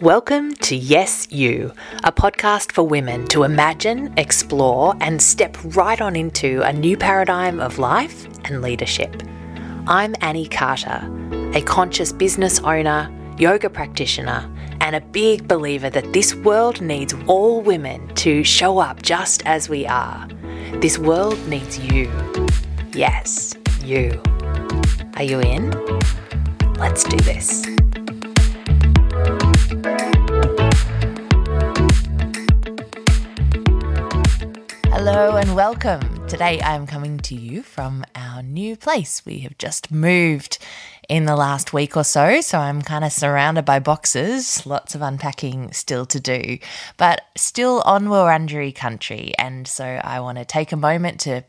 Welcome to Yes You, a podcast for women to imagine, explore, and step right on into a new paradigm of life and leadership. I'm Annie Carter, a conscious business owner, yoga practitioner, and a big believer that this world needs all women to show up just as we are. This world needs you. Yes, you. Are you in? Let's do this. Hello and welcome. Today I'm coming to you from our new place. We have just moved in the last week or so, so I'm kind of surrounded by boxes, lots of unpacking still to do, but still on Wurundjeri country. And so I want to take a moment to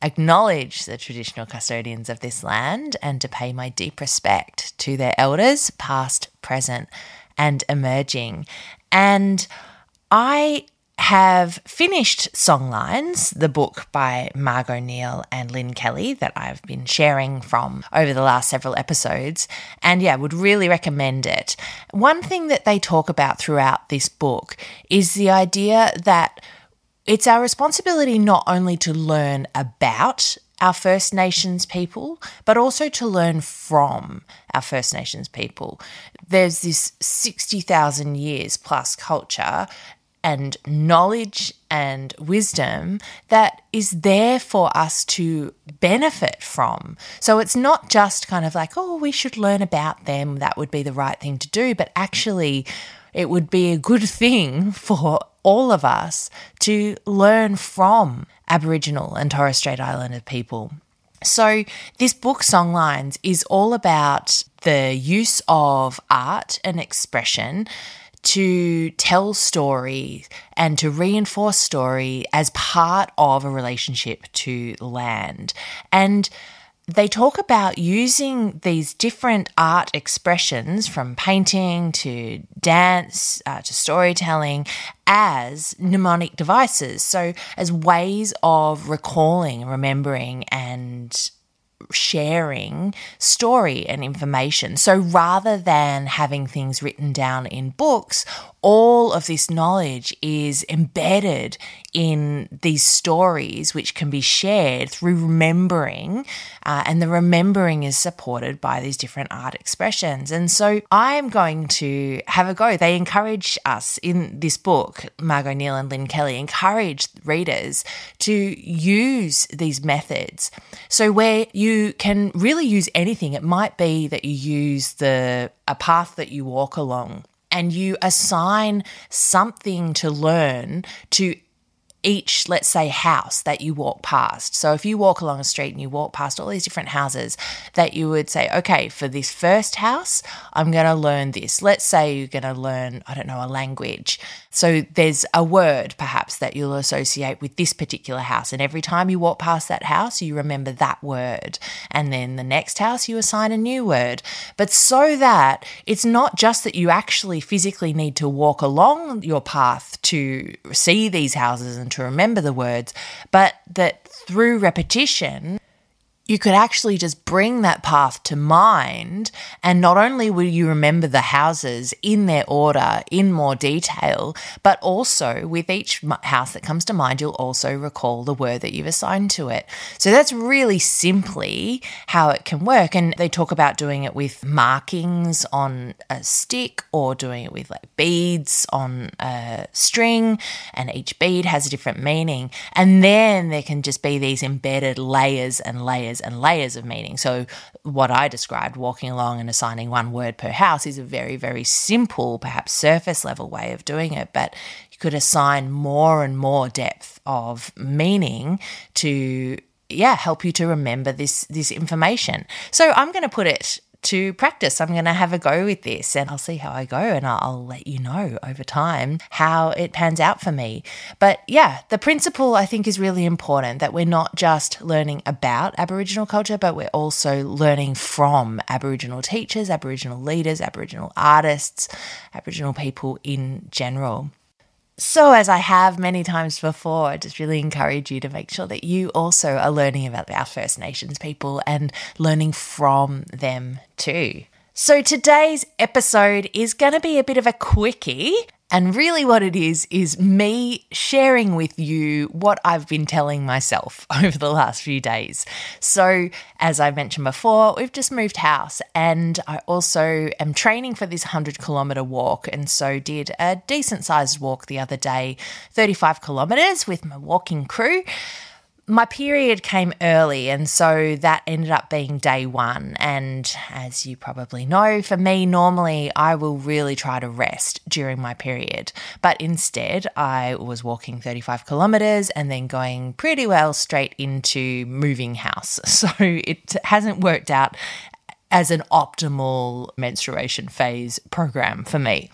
acknowledge the traditional custodians of this land and to pay my deep respect to their elders, past, present, and emerging. And I have finished Songlines, the book by Margot Neale and Lynn Kelly that I've been sharing from over the last several episodes. And yeah, would really recommend it. One thing that they talk about throughout this book is the idea that it's our responsibility not only to learn about our First Nations people, but also to learn from our First Nations people. There's this 60,000 years plus culture and knowledge and wisdom that is there for us to benefit from. So it's not just kind of like, oh, we should learn about them, that would be the right thing to do, but actually, it would be a good thing for all of us to learn from Aboriginal and Torres Strait Islander people. So, this book, Songlines, is all about the use of art and expression to tell story and to reinforce story as part of a relationship to land. And they talk about using these different art expressions from painting to dance uh, to storytelling as mnemonic devices. So, as ways of recalling, remembering, and sharing story and information. So rather than having things written down in books, all of this knowledge is embedded in these stories, which can be shared through remembering. Uh, and the remembering is supported by these different art expressions. And so I am going to have a go. They encourage us in this book, Margot Neale and Lynn Kelly encourage readers to use these methods. So where you can really use anything, it might be that you use the a path that you walk along and you assign something to learn to each, let's say, house that you walk past. So if you walk along a street and you walk past all these different houses, that you would say, okay, for this first house, I'm going to learn this. Let's say you're going to learn, I don't know, a language. So there's a word perhaps that you'll associate with this particular house. And every time you walk past that house, you remember that word. And then the next house, you assign a new word. But so that it's not just that you actually physically need to walk along your path to see these houses and to remember the words, but that through repetition, you could actually just bring that path to mind. And not only will you remember the houses in their order in more detail, but also with each house that comes to mind, you'll also recall the word that you've assigned to it. So that's really simply how it can work. And they talk about doing it with markings on a stick or doing it with like beads on a string, and each bead has a different meaning. And then there can just be these embedded layers and layers and layers of meaning. So, what I described, walking along and assigning one word per house, is a very, very simple, perhaps surface level way of doing it. But you could assign more and more depth of meaning to yeah help you to remember this this information so i'm going to put it to practice. I'm going to have a go with this and I'll see how I go and I'll, let you know over time how it pans out for me. But yeah, the principle I think is really important that we're not just learning about Aboriginal culture, but we're also learning from Aboriginal teachers, Aboriginal leaders, Aboriginal artists, Aboriginal people in general. So, as I have many times before, I just really encourage you to make sure that you also are learning about our First Nations people and learning from them too. So today's episode is going to be a bit of a quickie. And really, what it is, is me sharing with you what I've been telling myself over the last few days. So, as I mentioned before, we've just moved house, and I also am training for this 100 kilometer walk. And so, did a decent sized walk the other day, 35 kilometers with my walking crew my period came early, and so that ended up being day one. And as you probably know, for me, normally I will really try to rest during my period. But instead, I was walking 35 kilometers and then going pretty well straight into moving house. So it hasn't worked out as an optimal menstruation phase program for me.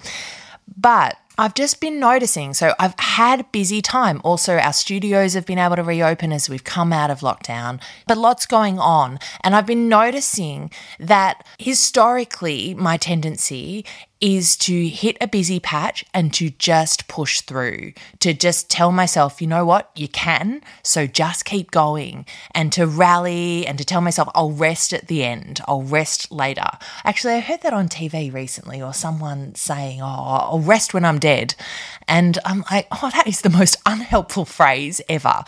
But I've just been noticing. So I've had busy time. Also, our studios have been able to reopen as we've come out of lockdown, but lots going on. And I've been noticing that historically, my tendency is to hit a busy patch and to just push through, to just tell myself, you know what, you can, so just keep going, and to rally and to tell myself, I'll rest at the end, I'll rest later. Actually, I heard that on TV recently, or someone saying, oh, I'll rest when I'm dead. And I'm like, oh, that is the most unhelpful phrase ever.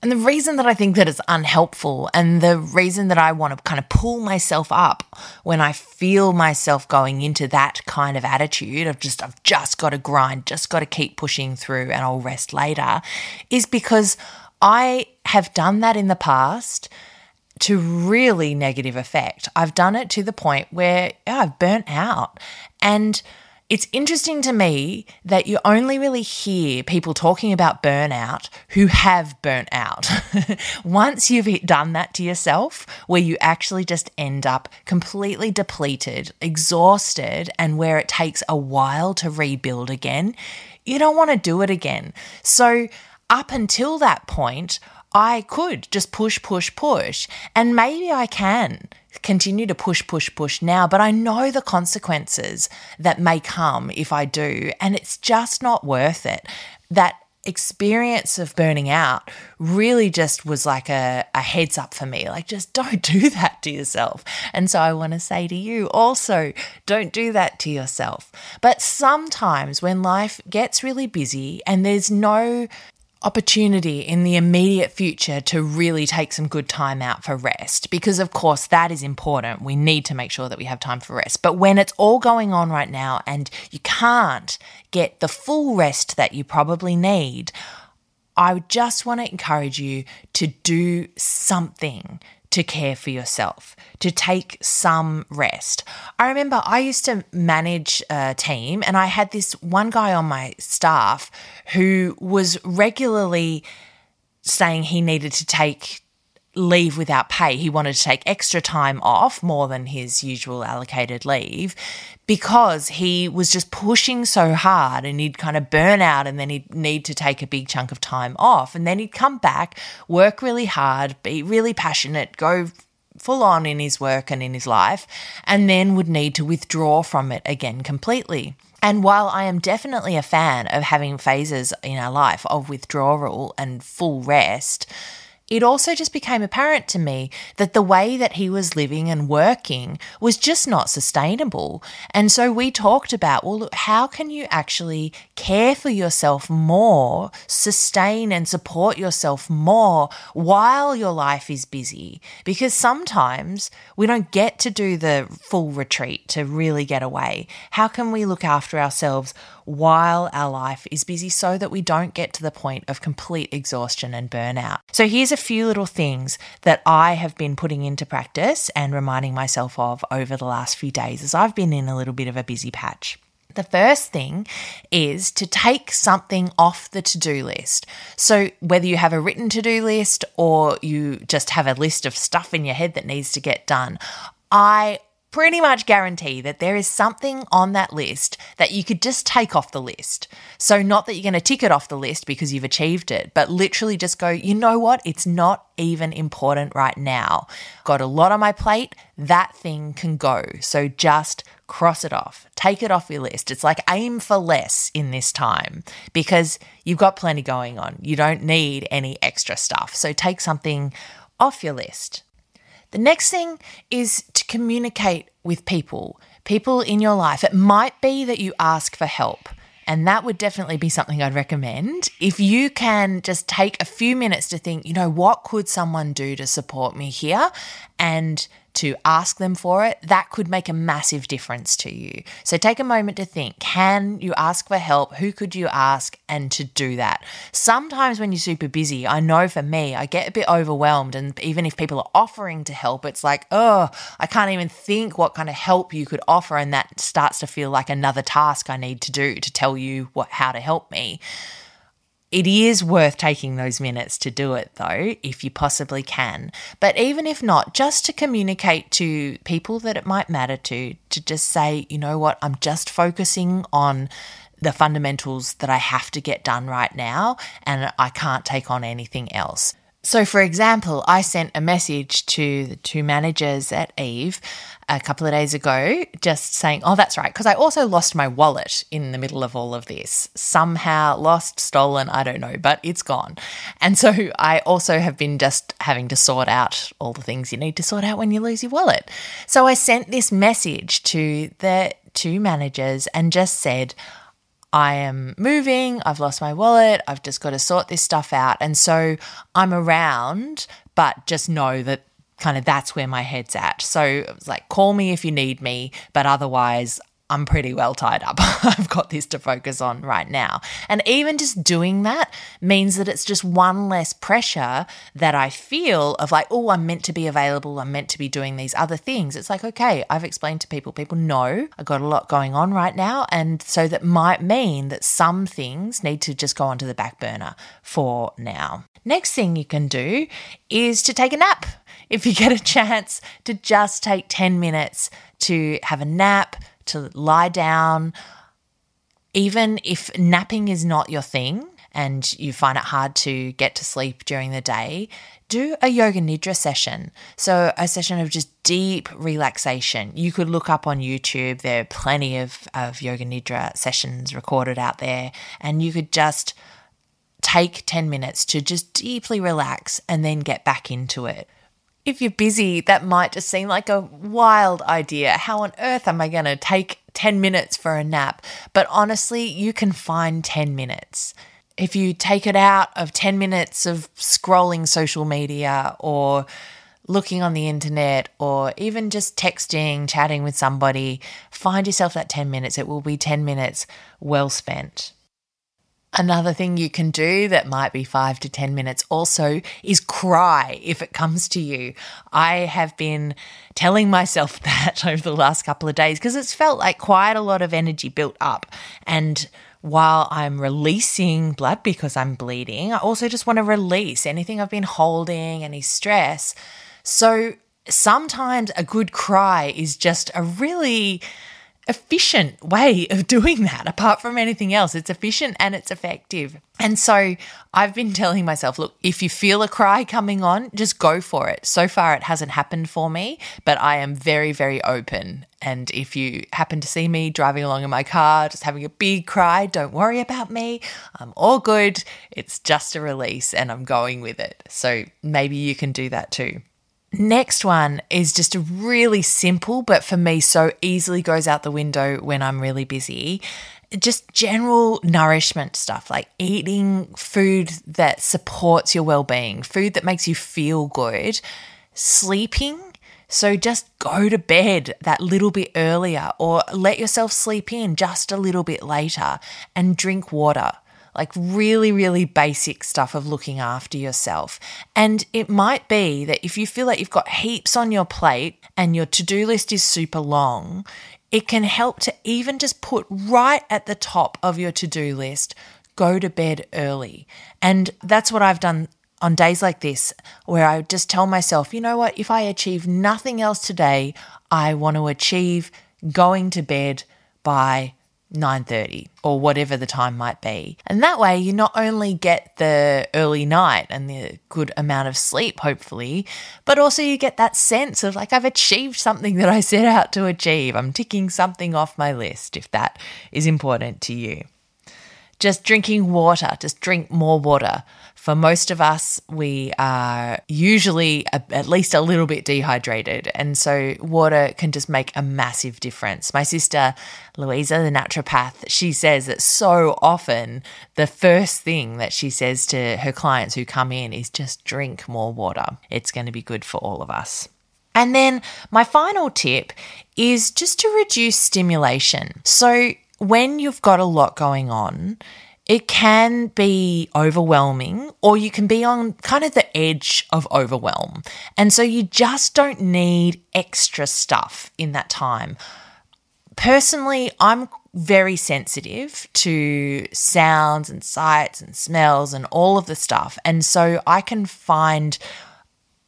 And the reason that I think that it's unhelpful, and the reason that I want to kind of pull myself up when I feel myself going into that kind kind of attitude of just, I've just got to grind, just got to keep pushing through and I'll rest later, is because I have done that in the past to really negative effect. I've done it to the point where yeah, I've burnt out. And it's interesting to me that you only really hear people talking about burnout who have burnt out. Once you've done that to yourself, where you actually just end up completely depleted, exhausted, and where it takes a while to rebuild again, you don't want to do it again. So, up until that point, I could just push, push, push, and maybe I can continue to push, push, push now, but I know the consequences that may come if I do, and it's just not worth it. That experience of burning out really just was like a, a heads up for me. Like, just don't do that to yourself. And so I want to say to you also, don't do that to yourself. But sometimes when life gets really busy and there's no opportunity in the immediate future to really take some good time out for rest because, of course, that is important. We need to make sure that we have time for rest. But when it's all going on right now and you can't get the full rest that you probably need, I just want to encourage you to do something to care for yourself, to take some rest. I remember I used to manage a team and I had this one guy on my staff who was regularly saying he needed to take leave without pay. He wanted to take extra time off, more than his usual allocated leave, because he was just pushing so hard and he'd kind of burn out and then he'd need to take a big chunk of time off. And then he'd come back, work really hard, be really passionate, go full on in his work and in his life, and then would need to withdraw from it again completely. And while I am definitely a fan of having phases in our life of withdrawal and full rest, it also just became apparent to me that the way that he was living and working was just not sustainable. And so we talked about, well, how can you actually care for yourself more, sustain and support yourself more while your life is busy? Because sometimes we don't get to do the full retreat to really get away. How can we look after ourselves while our life is busy so that we don't get to the point of complete exhaustion and burnout? So here's a few little things that I have been putting into practice and reminding myself of over the last few days as I've been in a little bit of a busy patch. The first thing is to take something off the to do list. So, whether you have a written to do list or you just have a list of stuff in your head that needs to get done, I pretty much guarantee that there is something on that list that you could just take off the list. So, not that you're going to tick it off the list because you've achieved it, but literally just go, you know what? It's not even important right now. Got a lot on my plate. That thing can go. So, just cross it off, take it off your list. It's like aim for less in this time because you've got plenty going on. You don't need any extra stuff. So, take something off your list. The next thing is to communicate with people. people in your life. It might be that you ask for help. And that would definitely be something I'd recommend. If you can just take a few minutes to think, you know, what could someone do to support me here? And to ask them for it, that could make a massive difference to you. So take a moment to think can you ask for help? Who could you ask? And to do that. Sometimes when you're super busy, I know for me, I get a bit overwhelmed. And even if people are offering to help, it's like, oh, I can't even think what kind of help you could offer. And that starts to feel like another task I need to do to tell you what, how to help me. It is worth taking those minutes to do it, though, if you possibly can. But even if not, just to communicate to people that it might matter to, to just say, you know what, I'm just focusing on the fundamentals that I have to get done right now, and I can't take on anything else. So, for example, I sent a message to the two managers at Eve a couple of days ago just saying, Oh, that's right. Because I also lost my wallet in the middle of all of this. Somehow lost, stolen, I don't know, but it's gone. And so I also have been just having to sort out all the things you need to sort out when you lose your wallet. So I sent this message to the two managers and just said, I am moving, I've lost my wallet, I've just got to sort this stuff out. And so I'm around, but just know that kind of that's where my head's at. So it's like, call me if you need me, but otherwise, I'm pretty well tied up. I've got this to focus on right now. And even just doing that means that it's just one less pressure that I feel of like, oh, I'm meant to be available. I'm meant to be doing these other things. It's like, okay, I've explained to people, people know I've got a lot going on right now. And so that might mean that some things need to just go onto the back burner for now. Next thing you can do is to take a nap. If you get a chance to just take 10 minutes to have a nap, to lie down. Even if napping is not your thing and you find it hard to get to sleep during the day, do a yoga nidra session. So, a session of just deep relaxation. You could look up on YouTube, there are plenty of, of yoga nidra sessions recorded out there, and you could just take 10 minutes to just deeply relax and then get back into it if you're busy, that might just seem like a wild idea. How on earth am I going to take 10 minutes for a nap? But honestly, you can find 10 minutes. If you take it out of 10 minutes of scrolling social media or looking on the internet or even just texting, chatting with somebody, find yourself that 10 minutes. It will be 10 minutes well spent. Another thing you can do that might be five to 10 minutes also is cry if it comes to you. I have been telling myself that over the last couple of days because it's felt like quite a lot of energy built up. And while I'm releasing blood because I'm bleeding, I also just want to release anything I've been holding, any stress. So sometimes a good cry is just a really efficient way of doing that apart from anything else. It's efficient and it's effective. And so I've been telling myself, look, if you feel a cry coming on, just go for it. So far, it hasn't happened for me, but I am very, very open. And if you happen to see me driving along in my car, just having a big cry, don't worry about me. I'm all good. It's just a release and I'm going with it. So maybe you can do that too. Next one is just a really simple, but for me, so easily goes out the window when I'm really busy. Just general nourishment stuff like eating food that supports your well being, food that makes you feel good, sleeping. So just go to bed that little bit earlier or let yourself sleep in just a little bit later and drink water like really, really basic stuff of looking after yourself. And it might be that if you feel like you've got heaps on your plate and your to do list is super long, it can help to even just put right at the top of your to do list go to bed early. And that's what I've done on days like this, where I just tell myself, you know what, if I achieve nothing else today, I want to achieve going to bed by 9:30 or whatever the time might be. And that way you not only get the early night and the good amount of sleep hopefully, but also you get that sense of like I've achieved something that I set out to achieve. I'm ticking something off my list if that is important to you just drinking water, just drink more water. For most of us, we are usually a, at least a little bit dehydrated. And so water can just make a massive difference. My sister, Louisa, the naturopath, she says that so often the first thing that she says to her clients who come in is just drink more water. It's going to be good for all of us. And then my final tip is just to reduce stimulation. So when you've got a lot going on, it can be overwhelming or you can be on kind of the edge of overwhelm. And so you just don't need extra stuff in that time. Personally, I'm very sensitive to sounds and sights and smells and all of the stuff. And so I can find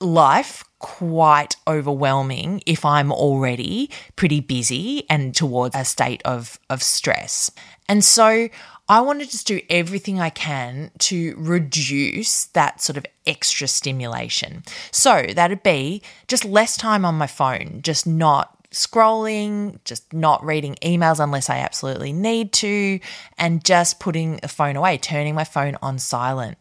life quite overwhelming if I'm already pretty busy and towards a state of, of stress. And so I want to just do everything I can to reduce that sort of extra stimulation. So that'd be just less time on my phone, just not scrolling, just not reading emails unless I absolutely need to, and just putting the phone away, turning my phone on silent.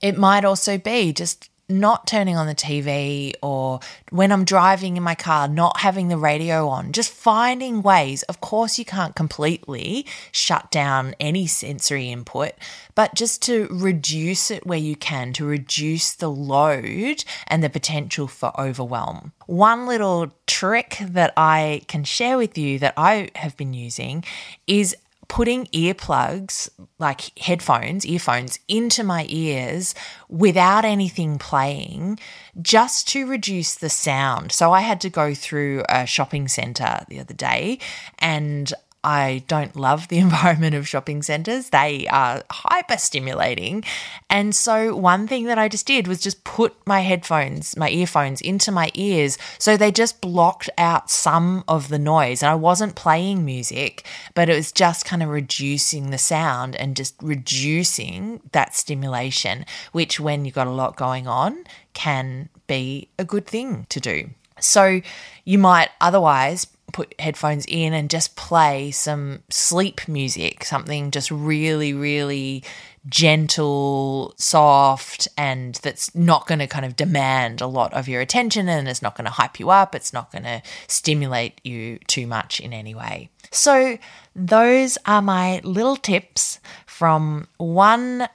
It might also be just not turning on the TV or when I'm driving in my car, not having the radio on, just finding ways. Of course, you can't completely shut down any sensory input, but just to reduce it where you can, to reduce the load and the potential for overwhelm. One little trick that I can share with you that I have been using is putting earplugs, like headphones, earphones, into my ears without anything playing just to reduce the sound. So I had to go through a shopping center the other day and I don't love the environment of shopping centers. They are hyper stimulating. And so, one thing that I just did was just put my headphones, my earphones into my ears. So they just blocked out some of the noise. And I wasn't playing music, but it was just kind of reducing the sound and just reducing that stimulation, which, when you've got a lot going on, can be a good thing to do. So, you might otherwise put headphones in and just play some sleep music, something just really, really gentle, soft, and that's not going to kind of demand a lot of your attention and it's not going to hype you up. It's not going to stimulate you too much in any way. So, those are my little tips from one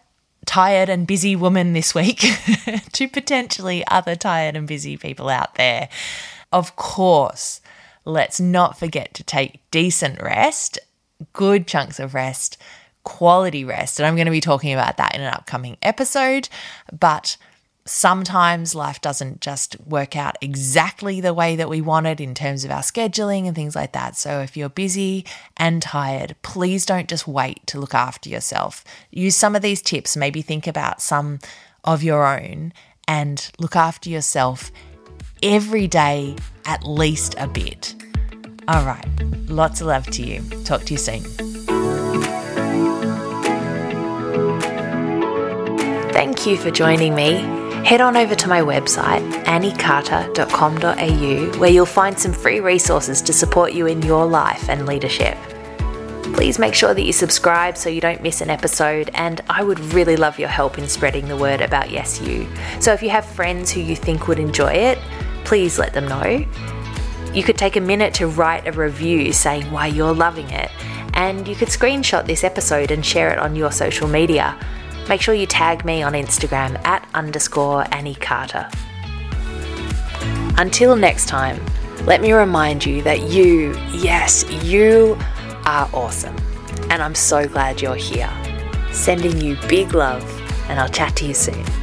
tired and busy woman this week to potentially other tired and busy people out there. Of course, let's not forget to take decent rest, good chunks of rest, quality rest. And I'm going to be talking about that in an upcoming episode. But sometimes life doesn't just work out exactly the way that we want it in terms of our scheduling and things like that. So if you're busy and tired, please don't just wait to look after yourself. Use some of these tips, maybe think about some of your own and look after yourself every day at least a bit. All right, lots of love to you. Talk to you soon. Thank you for joining me. Head on over to my website, anniecarter.com.au, where you'll find some free resources to support you in your life and leadership. Please make sure that you subscribe so you don't miss an episode, and I would really love your help in spreading the word about Yes You. So if you have friends who you think would enjoy it, please let them know. You could take a minute to write a review saying why you're loving it, and you could screenshot this episode and share it on your social media. Make sure you tag me on Instagram at underscore Annie Carter. Until next time, let me remind you that you, yes, you are awesome. And I'm so glad you're here. Sending you big love, and I'll chat to you soon.